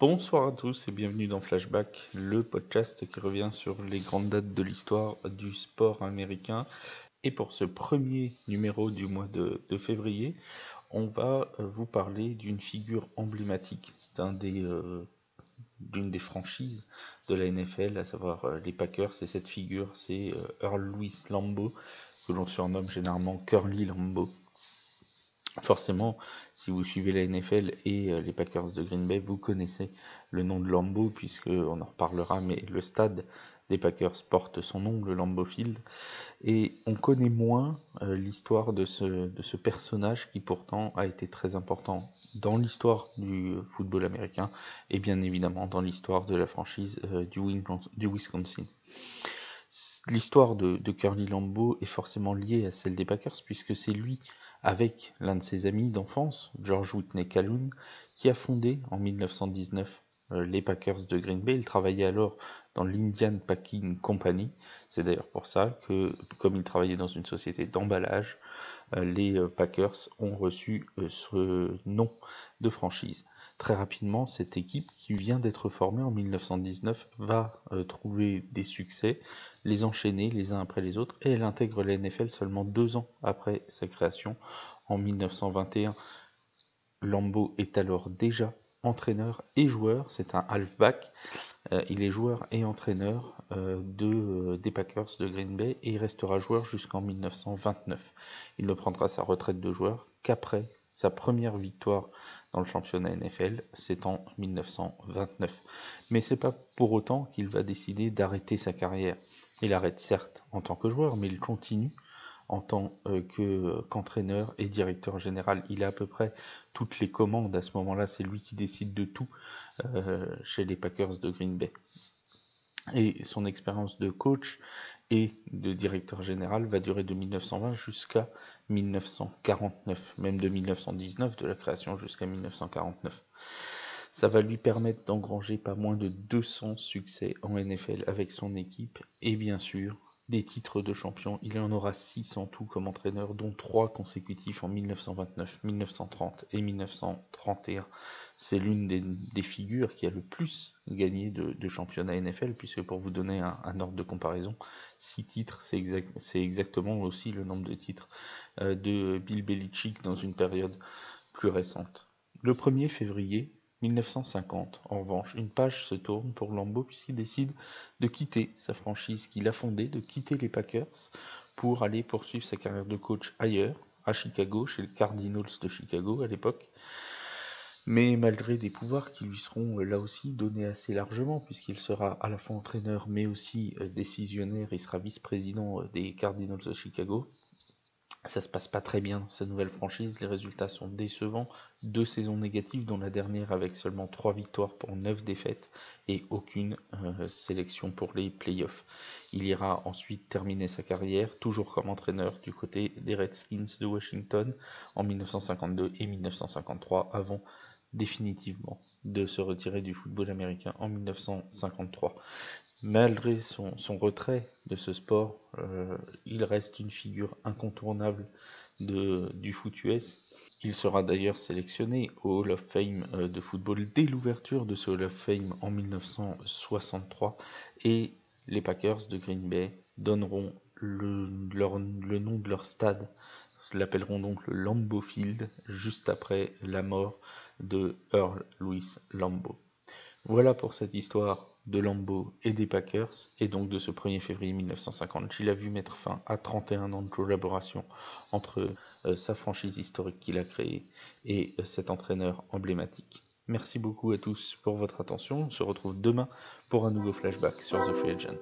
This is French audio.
Bonsoir à tous et bienvenue dans Flashback, le podcast qui revient sur les grandes dates de l'histoire du sport américain. Et pour ce premier numéro du mois de, février, on va euh, vous parler d'une figure emblématique euh, d'une des franchises de la NFL, à savoir euh, les Packers. Et cette figure, c'est Earl Louis Lambeau, que l'on surnomme généralement Curly Lambeau. Forcément, si vous suivez la NFL et euh, les Packers de Green Bay, vous connaissez le nom de Lambeau, puisqu'on en reparlera, mais le stade des Packers porte son nom, le Lambeau Field. Et on connaît moins euh, l'histoire de ce, personnage qui pourtant a été très important dans l'histoire du football américain et bien évidemment dans l'histoire de la franchise euh, du Wisconsin. L'histoire de, Curly Lambeau est forcément liée à celle des Packers puisque c'est lui avec l'un de ses amis d'enfance, George Whitney Calhoun, qui a fondé en 1919 euh, les Packers de Green Bay. Il travaillait alors dans l'Indian Packing Company. C'est d'ailleurs pour ça que, comme il travaillait dans une société d'emballage, euh, les euh, Packers ont reçu ce nom de franchise. Très rapidement, cette équipe qui vient d'être formée en 1919 va trouver des succès, les enchaîner les uns après les autres, et elle intègre la NFL seulement deux ans après sa création en 1921. Lambeau est alors déjà entraîneur et joueur. C'est un halfback. Euh, il est joueur et entraîneur euh, de, euh, des Packers de Green Bay et il restera joueur jusqu'en 1929. Il ne prendra sa retraite de joueur qu'après sa première victoire dans le championnat NFL, c'est en 1929. Mais c'est pas pour autant qu'il va décider d'arrêter sa carrière. Il arrête certes en tant que joueur, mais il continue en tant euh, que qu'entraîneur et directeur général. Il a à peu près toutes les commandes à ce moment-là. C'est lui qui décide de tout euh, chez les Packers de Green Bay. Et son expérience de coach et de directeur général va durer de 1920 jusqu'à 1949, même de 1919, de la création jusqu'à 1949. Ça va lui permettre d'engranger pas moins de 200 succès en NFL avec son équipe et bien sûr des titres de champion. Il en aura 6 en tout comme entraîneur, dont 3 consécutifs en 1929, 1930 et 1931. C'est l'une des, figures qui a le plus gagné de, championnat NFL, puisque pour vous donner un, ordre de comparaison, 6 titres, c'est exactement aussi le nombre de titres euh, de Bill Belichick dans une période plus récente. Le 1er février 1950, en revanche, une page se tourne pour Lambeau puisqu'il décide de quitter sa franchise qu'il a fondée, de quitter les Packers pour aller poursuivre sa carrière de coach ailleurs, à Chicago, chez les Cardinals de Chicago à l'époque. Mais malgré des pouvoirs qui lui seront là aussi donnés assez largement, puisqu'il sera à la fois entraîneur mais aussi euh, décisionnaire, il sera vice-président euh, des Cardinals de Chicago, ça se passe pas très bien dans cette nouvelle franchise, les résultats sont décevants, deux saisons négatives dont la dernière avec seulement trois victoires pour neuf défaites et aucune euh, sélection pour les playoffs. Il ira ensuite terminer sa carrière toujours comme entraîneur du côté des Redskins de Washington en 1952 et 1953 avant définitivement de se retirer du football américain en 1953. Malgré son, retrait de ce sport, euh, il reste une figure incontournable de, du foot US. Il sera d'ailleurs sélectionné au Hall of Fame euh, de football dès l'ouverture de ce Hall of Fame en 1963 et les Packers de Green Bay donneront le, le nom de leur stade, l'appelleront donc le Lambeau Field juste après la mort de Earl Louis Lambeau. Voilà pour cette histoire de Lambeau et des Packers, et donc de ce 1er février 1950. Il a vu mettre fin à 31 ans de collaboration entre euh, sa franchise historique qu'il a créée et euh, cet entraîneur emblématique. Merci beaucoup à tous pour votre attention. On se retrouve demain pour un nouveau flashback sur The Free Agent.